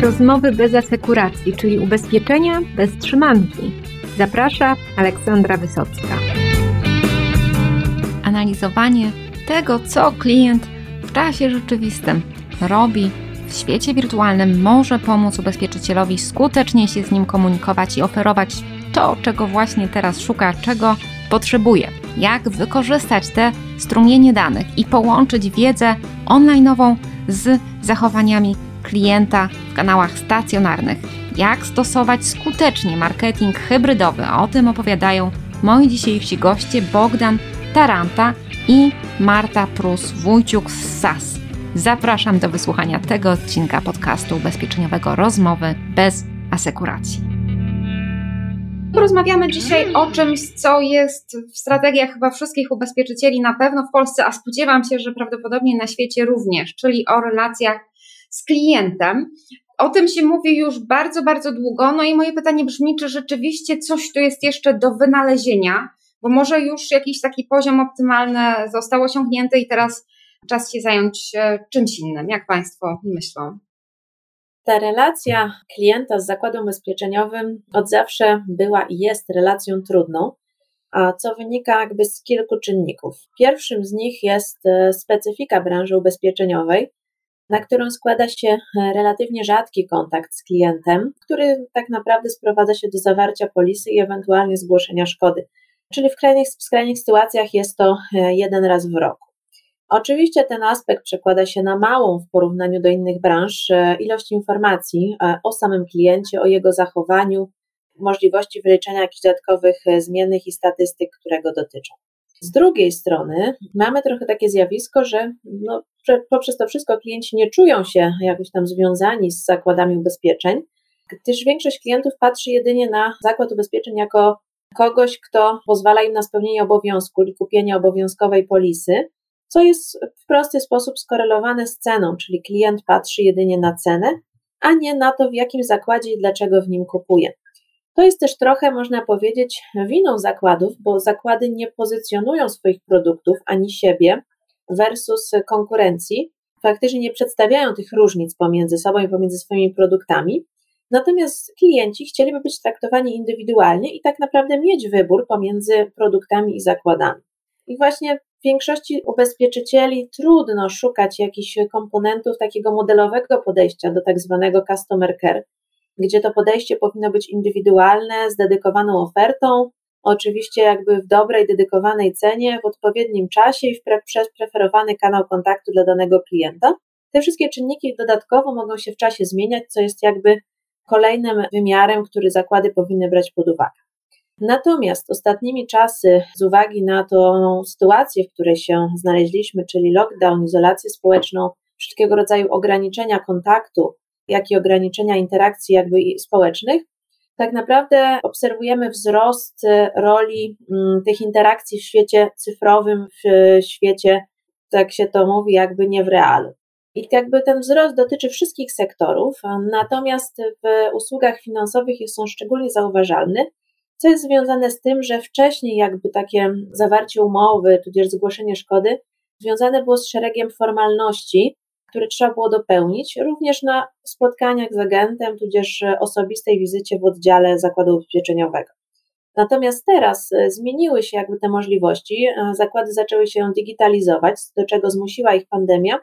Rozmowy bez asekuracji, czyli ubezpieczenia bez trzymanki. Zaprasza Aleksandra Wysocka. Analizowanie tego, co klient w czasie rzeczywistym robi w świecie wirtualnym, może pomóc ubezpieczycielowi skutecznie się z nim komunikować i oferować to, czego właśnie teraz szuka, czego potrzebuje. Jak wykorzystać te strumienie danych i połączyć wiedzę online'ową z zachowaniami klienta w kanałach stacjonarnych. Jak stosować skutecznie marketing hybrydowy? O tym opowiadają moi dzisiejsi goście Bogdan Taranta i Marta Prus-Wójciuk z SAS. Zapraszam do wysłuchania tego odcinka podcastu ubezpieczeniowego Rozmowy bez asekuracji. Porozmawiamy dzisiaj o czymś, co jest w strategiach chyba wszystkich ubezpieczycieli, na pewno w Polsce, a spodziewam się, że prawdopodobnie na świecie również, czyli o relacjach z klientem. O tym się mówi już bardzo, bardzo długo. No i moje pytanie brzmi, czy rzeczywiście coś tu jest jeszcze do wynalezienia, bo może już jakiś taki poziom optymalny został osiągnięty i teraz czas się zająć e, czymś innym. Jak Państwo myślą? Ta relacja klienta z zakładem ubezpieczeniowym od zawsze była i jest relacją trudną, a co wynika jakby z kilku czynników. Pierwszym z nich jest e, specyfika branży ubezpieczeniowej, na którą składa się e, relatywnie rzadki kontakt z klientem, który tak naprawdę sprowadza się do zawarcia polisy i ewentualnie zgłoszenia szkody. Czyli w skrajnych, w skrajnych sytuacjach jest to e, jeden raz w roku. Oczywiście ten aspekt przekłada się na małą w porównaniu do innych branż e, ilość informacji o samym kliencie, o jego zachowaniu, możliwości wyliczenia jakichś dodatkowych zmiennych i statystyk, które go dotyczą. Z drugiej strony mamy trochę takie zjawisko, że no, poprzez to wszystko klienci nie czują się jakoś tam związani z zakładami ubezpieczeń, gdyż większość klientów patrzy jedynie na zakład ubezpieczeń jako kogoś, kto pozwala im na spełnienie obowiązku lub kupienie obowiązkowej polisy, co jest w prosty sposób skorelowane z ceną, czyli klient patrzy jedynie na cenę, a nie na to, w jakim zakładzie i dlaczego w nim kupuje. To jest też trochę, można powiedzieć, winą zakładów, bo zakłady nie pozycjonują swoich produktów ani siebie versus konkurencji. Faktycznie nie przedstawiają tych różnic pomiędzy sobą i pomiędzy swoimi produktami. Natomiast klienci chcieliby być traktowani indywidualnie i tak naprawdę mieć wybór pomiędzy produktami i zakładami. I właśnie w większości ubezpieczycieli trudno szukać jakichś komponentów takiego modelowego podejścia do tak zwanego customer care, gdzie to podejście powinno być indywidualne, z dedykowaną ofertą, oczywiście jakby w dobrej, dedykowanej cenie, w odpowiednim czasie i pre, przez preferowany kanał kontaktu dla danego klienta. Te wszystkie czynniki dodatkowo mogą się w czasie zmieniać, co jest jakby kolejnym wymiarem, który zakłady powinny brać pod uwagę. Natomiast ostatnimi czasy, z uwagi na tą sytuację, w której się znaleźliśmy, czyli lockdown, izolację społeczną, wszystkiego rodzaju ograniczenia kontaktu, jak i ograniczenia interakcji jakby społecznych, tak naprawdę obserwujemy wzrost roli mm, tych interakcji w świecie cyfrowym, w świecie, tak się to mówi, jakby nie w realu. I jakby ten wzrost dotyczy wszystkich sektorów, natomiast w usługach finansowych jest on szczególnie zauważalny, co jest związane z tym, że wcześniej jakby takie zawarcie umowy, tudzież zgłoszenie szkody, związane było z szeregiem formalności, które trzeba było dopełnić, również na spotkaniach z agentem, tudzież osobistej wizycie w oddziale zakładu ubezpieczeniowego. Natomiast teraz e, zmieniły się jakby te możliwości, e, zakłady zaczęły się digitalizować, do czego zmusiła ich pandemia,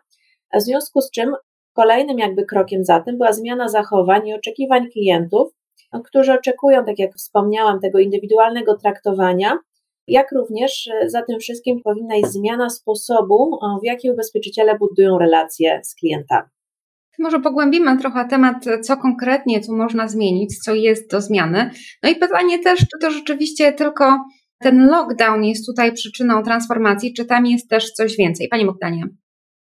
w związku z czym kolejnym jakby krokiem za tym była zmiana zachowań i oczekiwań klientów, którzy oczekują, tak jak wspomniałam, tego indywidualnego traktowania, jak również e, za tym wszystkim powinna iść zmiana sposobu, w jaki ubezpieczyciele budują relacje z klientami. Może pogłębimy trochę temat, co konkretnie tu można zmienić, co jest do zmiany. No i pytanie też, czy to rzeczywiście tylko ten lockdown jest tutaj przyczyną transformacji, czy tam jest też coś więcej? Pani Bogdanie.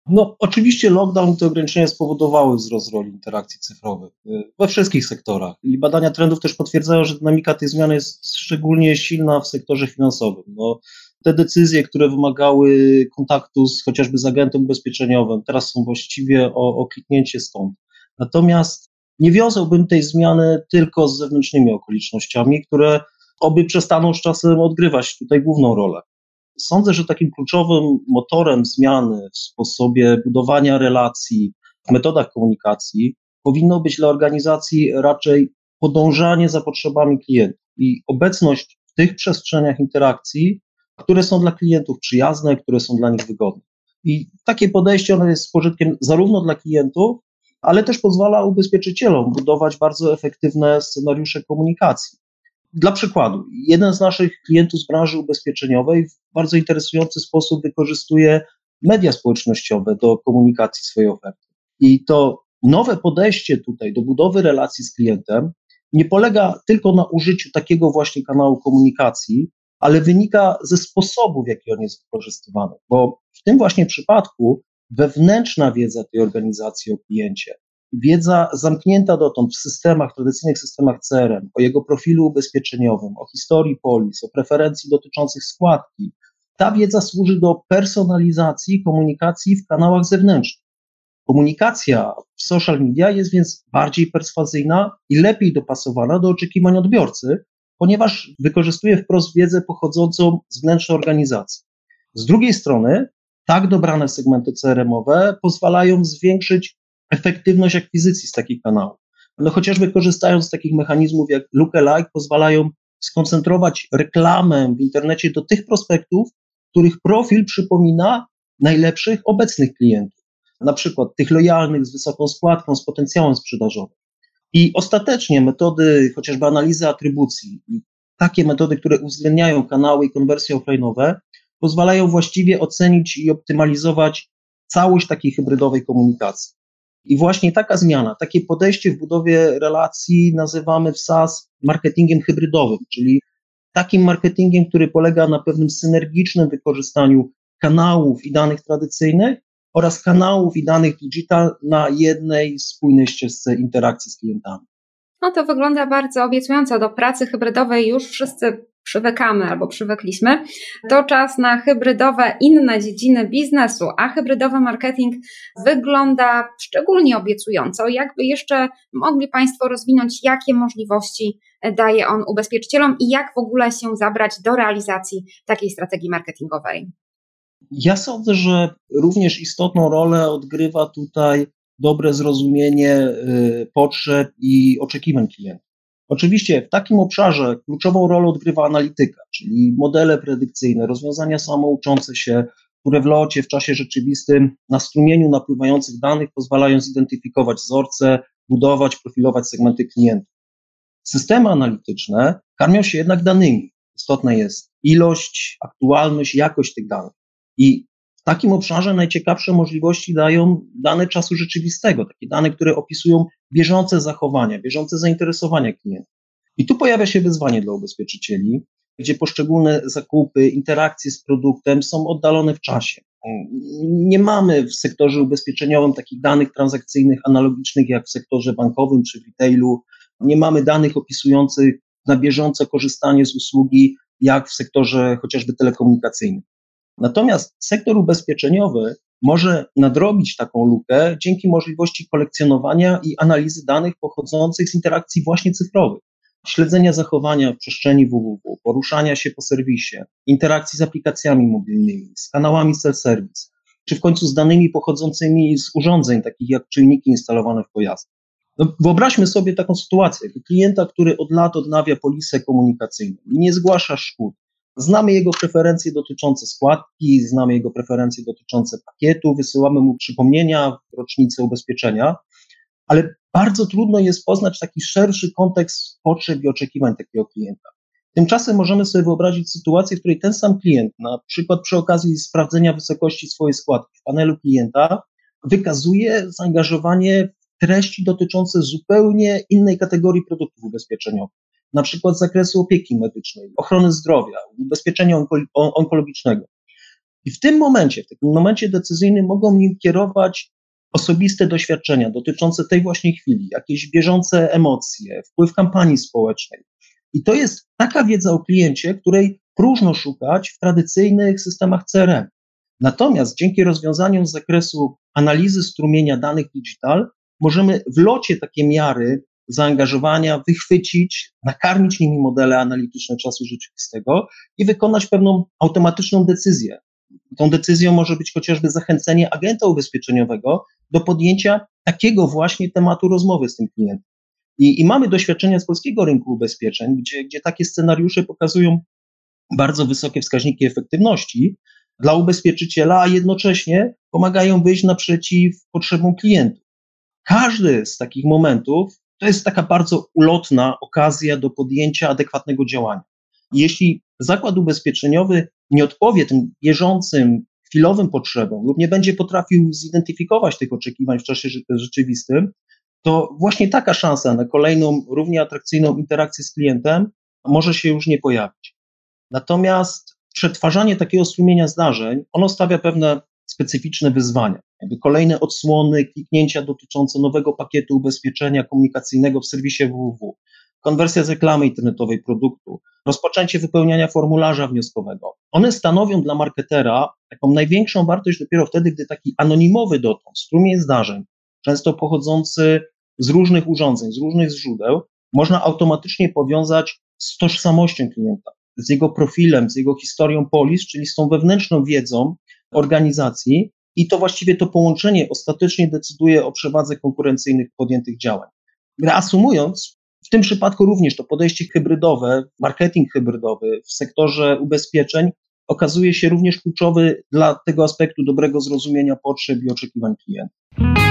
No, oczywiście lockdown i te ograniczenia spowodowały wzrost roli interakcji cyfrowych y, we wszystkich sektorach. I badania trendów też potwierdzają, że dynamika tej zmiany jest szczególnie silna w sektorze finansowym. No, te decyzje, które wymagały kontaktu z chociażby z agentem ubezpieczeniowym, teraz są właściwie o, o kliknięcie stąd. Natomiast nie wiązałbym tej zmiany tylko z zewnętrznymi okolicznościami, które oby przestaną z czasem odgrywać tutaj główną rolę. Sądzę, że takim kluczowym motorem zmiany w sposobie budowania relacji, w metodach komunikacji powinno być dla organizacji raczej podążanie za potrzebami klientów i obecność w tych przestrzeniach interakcji, które są dla klientów przyjazne, które są dla nich wygodne. I takie podejście ono jest z pożytkiem zarówno dla klientów, ale też pozwala ubezpieczycielom budować bardzo efektywne scenariusze komunikacji. Dla przykładu, jeden z naszych klientów z branży ubezpieczeniowej w bardzo interesujący sposób wykorzystuje media społecznościowe do komunikacji swojej oferty. I to nowe podejście tutaj do budowy relacji z klientem nie polega tylko na użyciu takiego właśnie kanału komunikacji, ale wynika ze sposobu, w jaki on jest wykorzystywany. Bo w tym właśnie przypadku wewnętrzna wiedza tej organizacji o kliencie, wiedza zamknięta dotąd w systemach, tradycyjnych systemach CRM, o jego profilu ubezpieczeniowym, o historii polis, o preferencji dotyczących składki, ta wiedza służy do personalizacji komunikacji w kanałach zewnętrznych. Komunikacja w social media jest więc bardziej perswazyjna i lepiej dopasowana do oczekiwań odbiorcy, ponieważ wykorzystuje wprost wiedzę pochodzącą z wnętrza organizacji. Z drugiej strony, tak dobrane segmenty CRM-owe pozwalają zwiększyć efektywność akwizycji z takich kanałów. No chociażby korzystając z takich mechanizmów jak lookalike, pozwalają skoncentrować reklamę w internecie do tych prospektów, których profil przypomina najlepszych obecnych klientów, na przykład tych lojalnych z wysoką składką, z potencjałem sprzedażowym. I ostatecznie metody chociażby analizy atrybucji, takie metody, które uwzględniają kanały i konwersje offline'owe, pozwalają właściwie ocenić i optymalizować całość takiej hybrydowej komunikacji. I właśnie taka zmiana, takie podejście w budowie relacji nazywamy w SaaS marketingiem hybrydowym, czyli takim marketingiem, który polega na pewnym synergicznym wykorzystaniu kanałów i danych tradycyjnych oraz kanałów i danych digital na jednej spójnej ścieżce interakcji z klientami. No to wygląda bardzo obiecująco. Do pracy hybrydowej już wszyscy przywykamy albo przywykliśmy. To czas na hybrydowe inne dziedziny biznesu, a hybrydowy marketing wygląda szczególnie obiecująco. Jakby jeszcze mogli Państwo rozwinąć, jakie możliwości daje on ubezpieczycielom i jak w ogóle się zabrać do realizacji takiej strategii marketingowej? Ja sądzę, że również istotną rolę odgrywa tutaj dobre zrozumienie y, potrzeb i oczekiwań klienta. Oczywiście w takim obszarze kluczową rolę odgrywa analityka, czyli modele predykcyjne, rozwiązania samouczące się, które w locie, w czasie rzeczywistym, na strumieniu napływających danych pozwalają zidentyfikować wzorce, budować, profilować segmenty klientów. Systemy analityczne karmią się jednak danymi. Istotna jest ilość, aktualność, jakość tych danych. I w takim obszarze najciekawsze możliwości dają dane czasu rzeczywistego, takie dane, które opisują bieżące zachowania, bieżące zainteresowania klienta. I tu pojawia się wyzwanie dla ubezpieczycieli, gdzie poszczególne zakupy, interakcje z produktem są oddalone w czasie. Nie mamy w sektorze ubezpieczeniowym takich danych transakcyjnych analogicznych jak w sektorze bankowym czy retailu. Nie mamy danych opisujących na bieżące korzystanie z usługi jak w sektorze chociażby telekomunikacyjnym. Natomiast sektor ubezpieczeniowy może nadrobić taką lukę dzięki możliwości kolekcjonowania i analizy danych pochodzących z interakcji właśnie cyfrowych, śledzenia zachowania w przestrzeni www, poruszania się po serwisie, interakcji z aplikacjami mobilnymi, z kanałami self-service, czy w końcu z danymi pochodzącymi z urządzeń, takich jak czujniki instalowane w pojazdach. No, wyobraźmy sobie taką sytuację, klienta, który od lat odnawia polisę komunikacyjną, nie zgłasza szkód, Znamy jego preferencje dotyczące składki, znamy jego preferencje dotyczące pakietu, wysyłamy mu przypomnienia w rocznicy ubezpieczenia, ale bardzo trudno jest poznać taki szerszy kontekst potrzeb i oczekiwań takiego klienta. Tymczasem możemy sobie wyobrazić sytuację, w której ten sam klient, na przykład przy okazji sprawdzenia wysokości swojej składki w panelu klienta, wykazuje zaangażowanie w treści dotyczące zupełnie innej kategorii produktów ubezpieczeniowych na przykład z zakresu opieki medycznej, ochrony zdrowia, ubezpieczenia onkologicznego. I w tym momencie, w takim momencie decyzyjnym mogą nim kierować osobiste doświadczenia dotyczące tej właśnie chwili, jakieś bieżące emocje, wpływ kampanii społecznej. I to jest taka wiedza o kliencie, której próżno szukać w tradycyjnych systemach CRM. Natomiast dzięki rozwiązaniom z zakresu analizy strumienia danych digital, możemy w locie takie miary zaangażowania wychwycić, nakarmić nimi modele analityczne czasu rzeczywistego i wykonać pewną automatyczną decyzję. Tą decyzją może być chociażby zachęcenie agenta ubezpieczeniowego do podjęcia takiego właśnie tematu rozmowy z tym klientem. I, I, mamy doświadczenia z polskiego rynku ubezpieczeń, gdzie, gdzie takie scenariusze pokazują bardzo wysokie wskaźniki efektywności dla ubezpieczyciela, a jednocześnie pomagają wyjść naprzeciw potrzebom klientów. Każdy z takich momentów to jest taka bardzo ulotna okazja do podjęcia adekwatnego działania. Jeśli zakład ubezpieczeniowy nie odpowie tym bieżącym, chwilowym potrzebom lub nie będzie potrafił zidentyfikować tych oczekiwań w czasie rzeczywistym, to właśnie taka szansa na kolejną, równie atrakcyjną interakcję z klientem może się już nie pojawić. Natomiast przetwarzanie takiego strumienia zdarzeń, ono stawia pewne specyficzne wyzwania. Jakby kolejne odsłony, kliknięcia dotyczące nowego pakietu ubezpieczenia komunikacyjnego w serwisie www, konwersja z reklamy internetowej produktu, rozpoczęcie wypełniania formularza wnioskowego. One stanowią dla marketera taką największą wartość dopiero wtedy, gdy taki anonimowy dotąd strumień zdarzeń, często pochodzący z różnych urządzeń, z różnych źródeł, można automatycznie powiązać z tożsamością klienta, z jego profilem, z jego historią polis, czyli z tą wewnętrzną wiedzą organizacji, i to właściwie to połączenie ostatecznie decyduje o przewadze konkurencyjnych podjętych działań. Reasumując, w tym przypadku również to podejście hybrydowe, marketing hybrydowy w sektorze ubezpieczeń okazuje się również kluczowy dla tego aspektu dobrego zrozumienia potrzeb i oczekiwań klienta.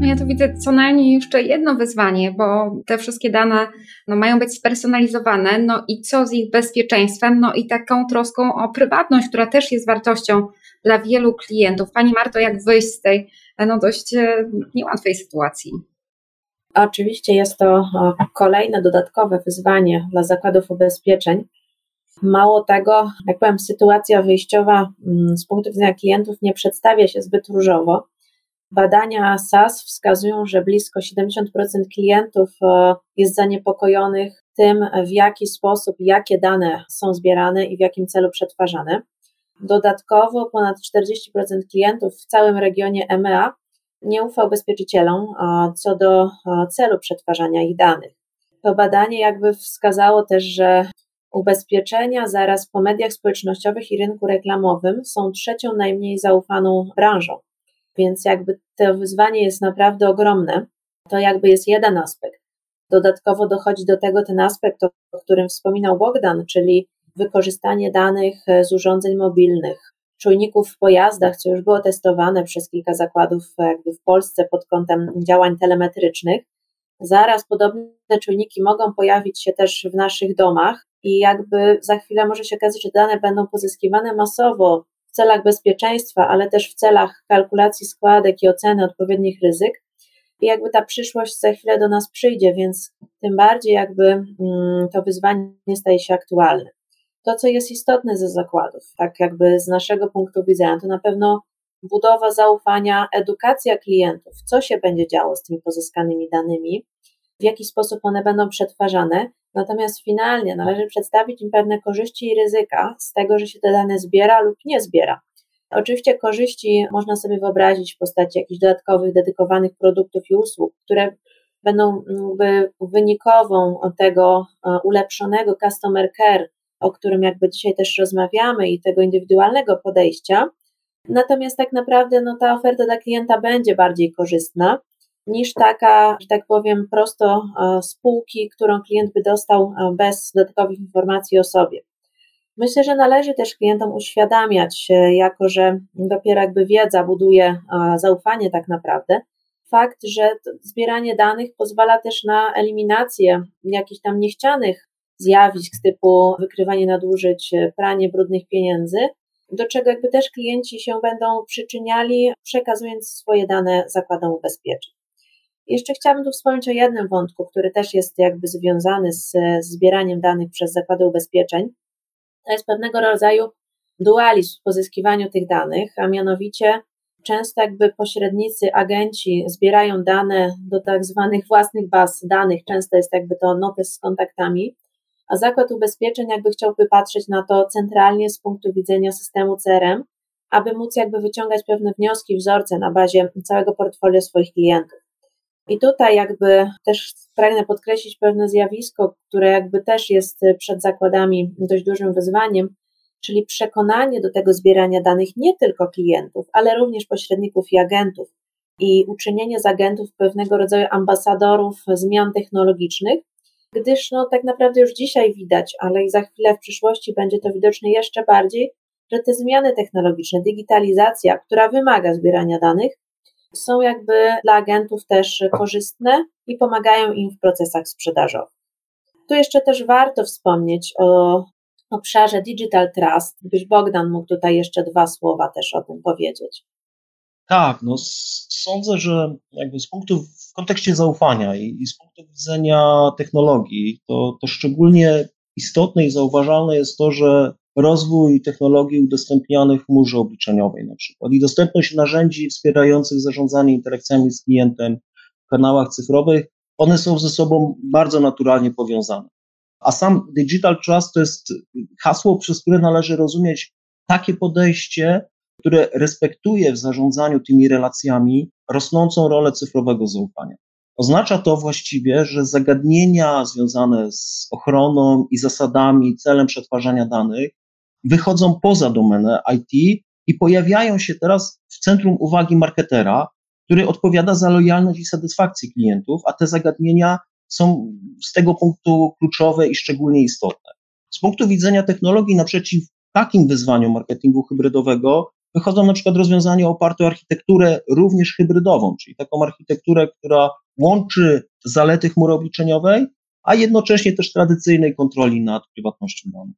No ja tu widzę co najmniej jeszcze jedno wyzwanie, bo te wszystkie dane no, mają być spersonalizowane, no i co z ich bezpieczeństwem, no i taką troską o prywatność, która też jest wartością dla wielu klientów. Pani Marto, jak wyjść z tej no, dość e, niełatwej sytuacji? Oczywiście jest to kolejne dodatkowe wyzwanie dla zakładów ubezpieczeń. Mało tego, jak powiem, sytuacja wyjściowa mm, z punktu widzenia klientów nie przedstawia się zbyt różowo. Badania SAS wskazują, że blisko 70% klientów e, jest zaniepokojonych tym, w jaki sposób, jakie dane są zbierane i w jakim celu przetwarzane. Dodatkowo ponad 40% klientów w całym regionie EMEA nie ufa ubezpieczycielom co do celu przetwarzania ich danych. To badanie jakby wskazało też, że ubezpieczenia zaraz po mediach społecznościowych i rynku reklamowym są trzecią najmniej zaufaną branżą. Więc jakby to wyzwanie jest naprawdę ogromne. To jakby jest jeden aspekt. Dodatkowo dochodzi do tego ten aspekt, o którym wspominał Bogdan, czyli wykorzystanie danych z urządzeń mobilnych, czujników w pojazdach, co już było testowane przez kilka zakładów jakby w Polsce pod kątem działań telemetrycznych. Zaraz podobne czujniki mogą pojawić się też w naszych domach i jakby za chwilę może się okazać, że dane będą pozyskiwane masowo w celach bezpieczeństwa, ale też w celach kalkulacji składek i oceny odpowiednich ryzyk. I jakby ta przyszłość za chwilę do nas przyjdzie, więc tym bardziej jakby mm, to wyzwanie staje się aktualne. To, co jest istotne ze zakładów, tak jakby z naszego punktu widzenia, to na pewno budowa zaufania, edukacja klientów, co się będzie działo z tymi pozyskanymi danymi, w jaki sposób one będą przetwarzane. Natomiast finalnie należy przedstawić im pewne korzyści i ryzyka z tego, że się te dane zbiera lub nie zbiera. Oczywiście korzyści można sobie wyobrazić w postaci jakichś dodatkowych, dedykowanych produktów i usług, które będą wynikową tego e, ulepszonego customer care, o którym jakby dzisiaj też rozmawiamy i tego indywidualnego podejścia. Natomiast tak naprawdę no, ta oferta dla klienta będzie bardziej korzystna niż taka, że tak powiem, prosto e, spółki, którą klient by dostał e, bez dodatkowych informacji o sobie. Myślę, że należy też klientom uświadamiać, jako że dopiero jakby wiedza buduje e, zaufanie tak naprawdę, fakt, że zbieranie danych pozwala też na eliminację jakichś tam niechcianych zjawisk typu wykrywanie nadużyć, pranie brudnych pieniędzy, do czego jakby też klienci się będą przyczyniali, przekazując swoje dane zakładom ubezpieczeń. Jeszcze chciałabym tu wspomnieć o jednym wątku, który też jest jakby związany z, zbieraniem danych przez zakłady ubezpieczeń. To jest pewnego rodzaju dualizm w pozyskiwaniu tych danych, a mianowicie często jakby pośrednicy, agenci zbierają dane do tak zwanych własnych baz danych, często jest jakby to notes z kontaktami, a Zakład Ubezpieczeń jakby chciałby patrzeć na to centralnie z punktu widzenia systemu CRM, aby móc jakby wyciągać pewne wnioski, wzorce na bazie całego portfolio swoich klientów. I tutaj jakby też pragnę podkreślić pewne zjawisko, które jakby też jest przed zakładami dość dużym wyzwaniem, czyli przekonanie do tego zbierania danych nie tylko klientów, ale również pośredników i agentów i uczynienie z agentów pewnego rodzaju ambasadorów zmian technologicznych, gdyż no, tak naprawdę już dzisiaj widać, ale i za chwilę w przyszłości będzie to widoczne jeszcze bardziej, że te zmiany technologiczne, digitalizacja, która wymaga zbierania danych, są jakby dla agentów też korzystne i pomagają im w procesach sprzedażowych. Tu jeszcze też warto wspomnieć o obszarze Digital Trust. Gdybyś Bogdan mógł tutaj jeszcze dwa słowa też o tym powiedzieć. Tak, no sądzę, że jakby z punktu, w kontekście zaufania i, i z punktu widzenia technologii, to, to szczególnie istotne i zauważalne jest to, że rozwój technologii udostępnianych w chmurze obliczeniowej na przykład i dostępność narzędzi wspierających zarządzanie interakcjami z klientem w kanałach cyfrowych, one są ze sobą bardzo naturalnie powiązane. A sam Digital Trust to jest hasło, przez które należy rozumieć takie podejście, które respektuje w zarządzaniu tymi relacjami rosnącą rolę cyfrowego zaufania. Oznacza to właściwie, że zagadnienia związane z ochroną i zasadami, celem przetwarzania danych wychodzą poza domenę IT i pojawiają się teraz w centrum uwagi marketera, który odpowiada za lojalność i satysfakcję klientów, a te zagadnienia są z tego punktu kluczowe i szczególnie istotne. Z punktu widzenia technologii, naprzeciw takim wyzwaniom marketingu hybrydowego, wychodzą na przykład rozwiązania oparte o architekturę również hybrydową, czyli taką architekturę, która łączy zalety chmury obliczeniowej, a jednocześnie też tradycyjnej kontroli nad prywatnością danych.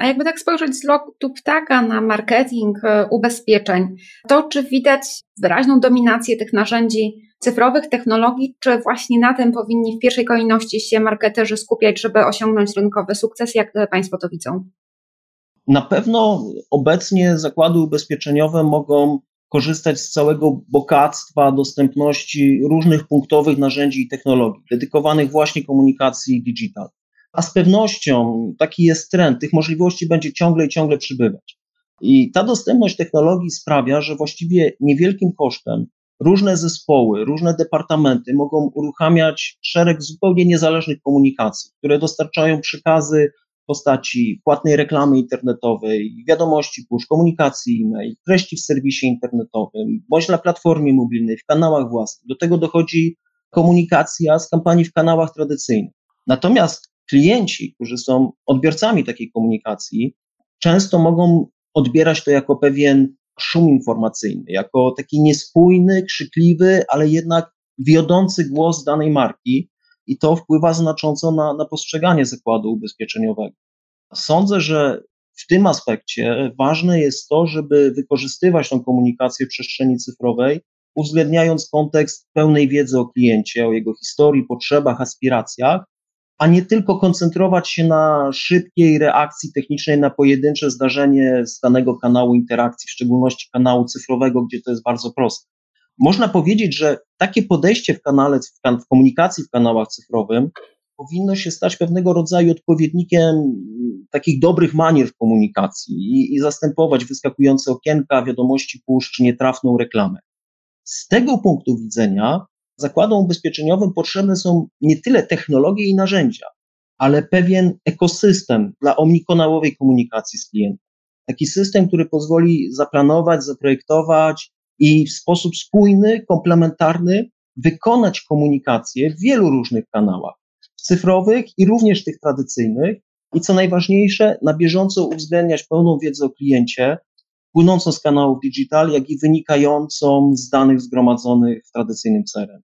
A jakby tak spojrzeć z lotu ptaka na marketing e, ubezpieczeń, to czy widać wyraźną dominację tych narzędzi cyfrowych, technologii, czy właśnie na tym powinni w pierwszej kolejności się marketerzy skupiać, żeby osiągnąć rynkowy sukces? Jak Państwo to widzą? Na pewno obecnie zakłady ubezpieczeniowe mogą korzystać z całego bogactwa dostępności różnych punktowych narzędzi i technologii dedykowanych właśnie komunikacji digital a z pewnością taki jest trend, tych możliwości będzie ciągle i ciągle przybywać. I ta dostępność technologii sprawia, że właściwie niewielkim kosztem różne zespoły, różne departamenty mogą uruchamiać szereg zupełnie niezależnych komunikacji, które dostarczają przekazy w postaci płatnej reklamy internetowej, wiadomości push, komunikacji e-mail, treści w serwisie internetowym, bądź na platformie mobilnej, w kanałach własnych. Do tego dochodzi komunikacja z kampanii w kanałach tradycyjnych. Natomiast klienci, którzy są odbiorcami takiej komunikacji, często mogą odbierać to jako pewien szum informacyjny, jako taki niespójny, krzykliwy, ale jednak wiodący głos danej marki i to wpływa znacząco na, na postrzeganie zakładu ubezpieczeniowego. Sądzę, że w tym aspekcie ważne jest to, żeby wykorzystywać tą komunikację w przestrzeni cyfrowej, uwzględniając kontekst pełnej wiedzy o kliencie, o jego historii, potrzebach, aspiracjach, a nie tylko koncentrować się na szybkiej reakcji technicznej na pojedyncze zdarzenie z danego kanału interakcji, w szczególności kanału cyfrowego, gdzie to jest bardzo proste. Można powiedzieć, że takie podejście w kanale, w komunikacji w kanałach cyfrowym powinno się stać pewnego rodzaju odpowiednikiem takich dobrych manier w komunikacji i, i zastępować wyskakujące okienka, wiadomości push czy nietrafną reklamę. Z tego punktu widzenia zakładom ubezpieczeniowym potrzebne są nie tyle technologie i narzędzia, ale pewien ekosystem dla omnikonałowej komunikacji z klientem. Taki system, który pozwoli zaplanować, zaprojektować i w sposób spójny, komplementarny wykonać komunikację w wielu różnych kanałach, cyfrowych i również tych tradycyjnych. I co najważniejsze, na bieżąco uwzględniać pełną wiedzę o kliencie, płynącą z kanałów digital, jak i wynikającą z danych zgromadzonych w tradycyjnym CRM.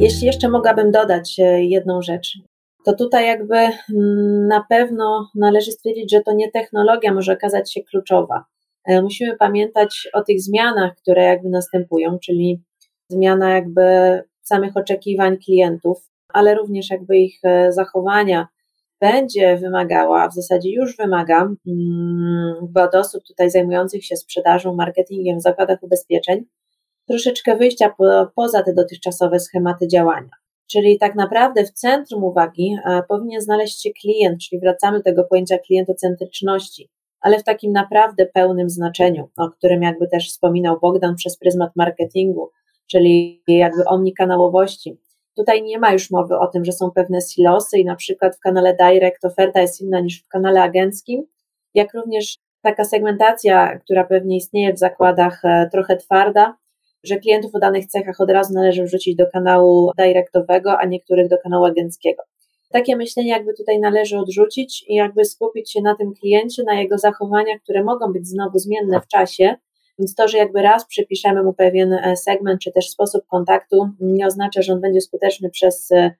Jeśli jeszcze mogłabym dodać e, jedną rzecz, to tutaj jakby mm, na pewno należy stwierdzić, że to nie technologia może okazać się kluczowa. E, musimy pamiętać o tych zmianach, które jakby następują, czyli zmiana jakby samych oczekiwań klientów, ale również jakby ich e, zachowania będzie wymagała, w zasadzie już wymaga, bo od osób tutaj zajmujących się sprzedażą, marketingiem w zakładach ubezpieczeń, troszeczkę wyjścia po, poza te dotychczasowe schematy działania. Czyli tak naprawdę w centrum uwagi a, powinien znaleźć się klient, czyli wracamy do tego pojęcia klientocentryczności, ale w takim naprawdę pełnym znaczeniu, o którym jakby też wspominał Bogdan przez pryzmat marketingu, czyli jakby omnikanałowości Tutaj nie ma już mowy o tym, że są pewne silosy i na przykład w kanale direct oferta jest inna niż w kanale agenckim, jak również taka segmentacja, która pewnie istnieje w zakładach e, trochę twarda, że klientów o danych cechach od razu należy wrzucić do kanału directowego, a niektórych do kanału agenckiego. Takie myślenie jakby tutaj należy odrzucić i jakby skupić się na tym kliencie, na jego zachowaniach, które mogą być znowu zmienne w czasie, więc to, że jakby raz przypiszemy mu pewien e, segment czy też sposób kontaktu, nie oznacza, że on będzie skuteczny przez e,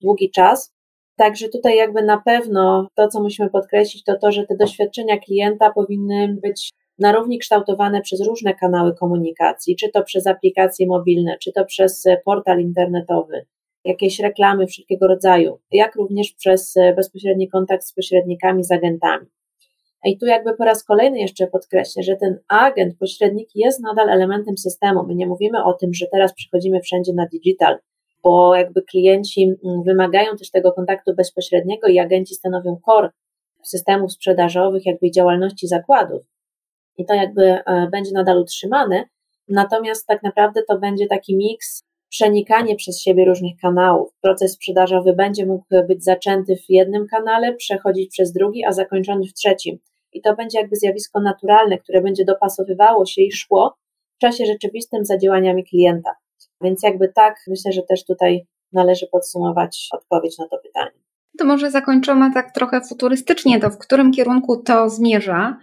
długi czas. Także tutaj jakby na pewno to, co musimy podkreślić, to to, że te doświadczenia klienta powinny być na równi kształtowane przez różne kanały komunikacji, czy to przez aplikacje mobilne, czy to przez e, portal internetowy, jakieś reklamy wszelkiego rodzaju, jak również przez bezpośredni kontakt z pośrednikami, z agentami. I tu jakby po raz kolejny jeszcze podkreślę, że ten agent, pośrednik jest nadal elementem systemu. My nie mówimy o tym, że teraz przychodzimy wszędzie na digital, bo jakby klienci mm, wymagają też tego kontaktu bezpośredniego i agenci stanowią core systemów sprzedażowych, jakby działalności zakładów. I to jakby e, będzie nadal utrzymane. Natomiast tak naprawdę to będzie taki miks przenikanie przez siebie różnych kanałów. Proces sprzedażowy będzie mógł być zaczęty w jednym kanale, przechodzić przez drugi, a zakończony w trzecim i to będzie jakby zjawisko naturalne, które będzie dopasowywało się i szło w czasie rzeczywistym za działaniami klienta. Więc jakby tak, myślę, że też tutaj należy podsumować odpowiedź na to pytanie. To może zakończymy tak trochę futurystycznie, to w którym kierunku to zmierza,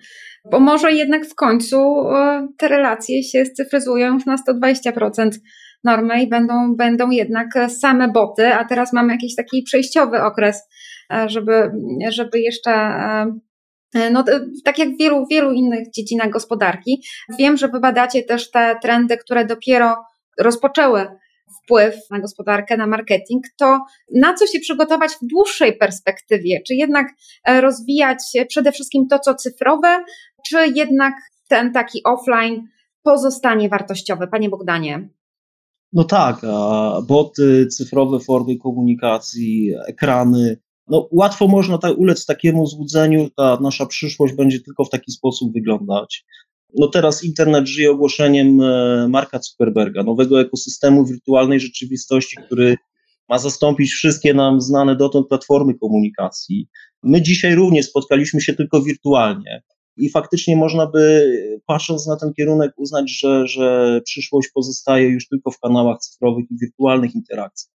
bo może jednak w końcu e, te relacje się scyfryzują już na 120% normy i będą, będą jednak same boty, a teraz mamy jakiś taki przejściowy okres, e, żeby, żeby jeszcze e, no, tak jak w wielu, wielu innych dziedzinach gospodarki. Wiem, że wy badacie też te trendy, które dopiero rozpoczęły wpływ na gospodarkę, na marketing, to na co się przygotować w dłuższej perspektywie? Czy jednak e, rozwijać przede wszystkim to, co cyfrowe, czy jednak ten taki offline pozostanie wartościowy? Panie Bogdanie. No tak, boty, cyfrowe formy komunikacji, ekrany, no, łatwo można tak ulec takiemu złudzeniu, ta nasza przyszłość będzie tylko w taki sposób wyglądać. No teraz internet żyje ogłoszeniem e, Marka Zuckerberga, nowego ekosystemu wirtualnej rzeczywistości, który ma zastąpić wszystkie nam znane dotąd platformy komunikacji. My dzisiaj również spotkaliśmy się tylko wirtualnie i faktycznie można by, patrząc na ten kierunek, uznać, że, że przyszłość pozostaje już tylko w kanałach cyfrowych i wirtualnych interakcji.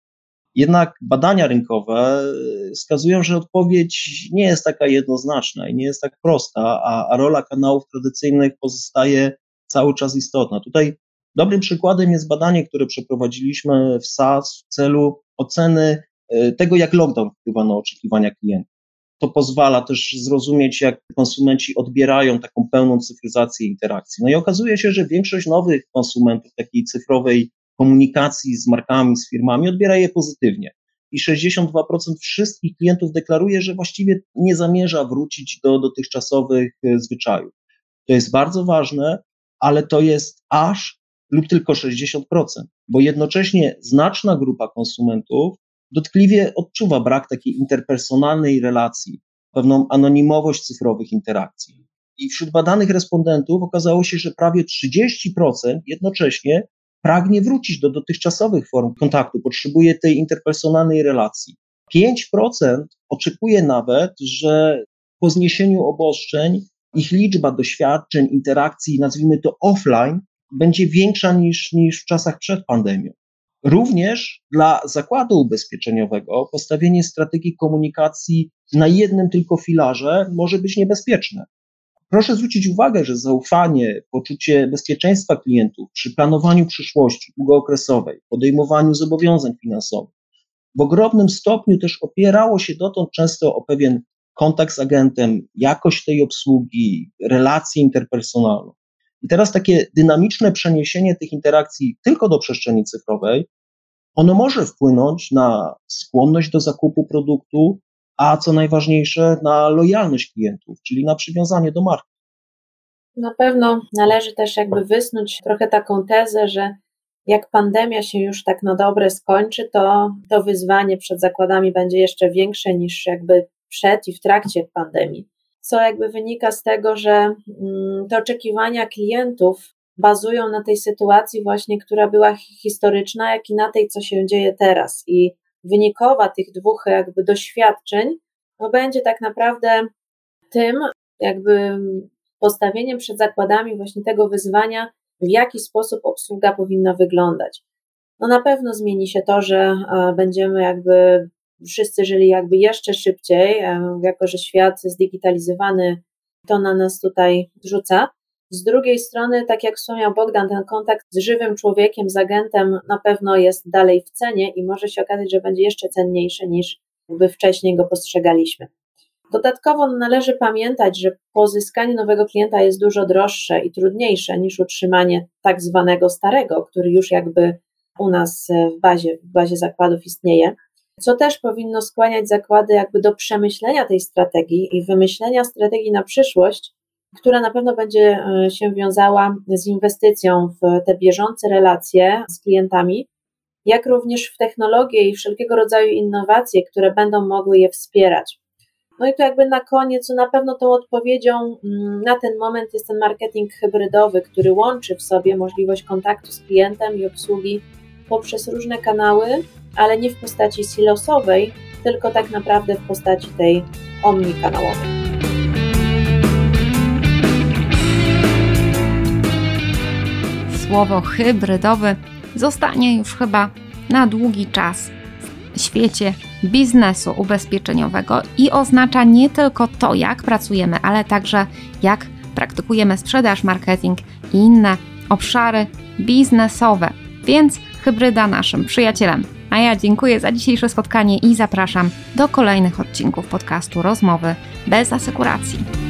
Jednak badania rynkowe y, wskazują, że odpowiedź nie jest taka jednoznaczna i nie jest tak prosta, a, a rola kanałów tradycyjnych pozostaje cały czas istotna. Tutaj dobrym przykładem jest badanie, które przeprowadziliśmy w SAS w celu oceny y, tego, jak lockdown wpływa na oczekiwania klientów. To pozwala też zrozumieć, jak konsumenci odbierają taką pełną cyfryzację interakcji. No i okazuje się, że większość nowych konsumentów takiej cyfrowej komunikacji z markami, z firmami, odbiera je pozytywnie. I 62% wszystkich klientów deklaruje, że właściwie nie zamierza wrócić do dotychczasowych e, zwyczajów. To jest bardzo ważne, ale to jest aż lub tylko 60%, bo jednocześnie znaczna grupa konsumentów dotkliwie odczuwa brak takiej interpersonalnej relacji, pewną anonimowość cyfrowych interakcji. I wśród badanych respondentów okazało się, że prawie 30% jednocześnie pragnie wrócić do dotychczasowych form kontaktu, potrzebuje tej interpersonalnej relacji. 5% oczekuje nawet, że po zniesieniu obostrzeń ich liczba doświadczeń, interakcji, nazwijmy to offline, będzie większa niż, niż w czasach przed pandemią. Również dla zakładu ubezpieczeniowego postawienie strategii komunikacji na jednym tylko filarze może być niebezpieczne. Proszę zwrócić uwagę, że zaufanie, poczucie bezpieczeństwa klientów przy planowaniu przyszłości długookresowej, podejmowaniu zobowiązań finansowych, w ogromnym stopniu też opierało się dotąd często o pewien kontakt z agentem, jakość tej obsługi, relację interpersonalną. I teraz takie dynamiczne przeniesienie tych interakcji tylko do przestrzeni cyfrowej, ono może wpłynąć na skłonność do zakupu produktu, a co najważniejsze, na lojalność klientów, czyli na przywiązanie do marki. Na pewno należy też jakby wysnuć trochę taką tezę, że jak pandemia się już tak na dobre skończy, to to wyzwanie przed zakładami będzie jeszcze większe niż jakby przed i w trakcie pandemii. Co jakby wynika z tego, że mm, te oczekiwania klientów bazują na tej sytuacji właśnie, która była historyczna, jak i na tej, co się dzieje teraz. I wynikowa tych dwóch jakby doświadczeń, no będzie tak naprawdę tym jakby postawieniem przed zakładami właśnie tego wyzwania, w jaki sposób obsługa powinna wyglądać. No na pewno zmieni się to, że e, będziemy jakby wszyscy żyli jakby jeszcze szybciej, e, jako że świat zdigitalizowany to na nas tutaj rzuca. Z drugiej strony, tak jak wspomniał Bogdan, ten kontakt z żywym człowiekiem, z agentem na pewno jest dalej w cenie i może się okazać, że będzie jeszcze cenniejszy niż by wcześniej go postrzegaliśmy. Dodatkowo należy pamiętać, że pozyskanie nowego klienta jest dużo droższe i trudniejsze niż utrzymanie tak zwanego starego, który już jakby u nas w bazie, w bazie zakładów istnieje, co też powinno skłaniać zakłady jakby do przemyślenia tej strategii i wymyślenia strategii na przyszłość, która na pewno będzie e, się wiązała z inwestycją w te bieżące relacje z klientami, jak również w technologie i wszelkiego rodzaju innowacje, które będą mogły je wspierać. No i to jakby na koniec, na pewno tą odpowiedzią mm, na ten moment jest ten marketing hybrydowy, który łączy w sobie możliwość kontaktu z klientem i obsługi poprzez różne kanały, ale nie w postaci silosowej, tylko tak naprawdę w postaci tej omnikanałowej. Słowo hybrydowy zostanie już chyba na długi czas w świecie biznesu ubezpieczeniowego i oznacza nie tylko to, jak pracujemy, ale także jak praktykujemy sprzedaż, marketing i inne obszary biznesowe. Więc hybryda naszym przyjacielem. A ja dziękuję za dzisiejsze spotkanie i zapraszam do kolejnych odcinków podcastu Rozmowy bez asekuracji.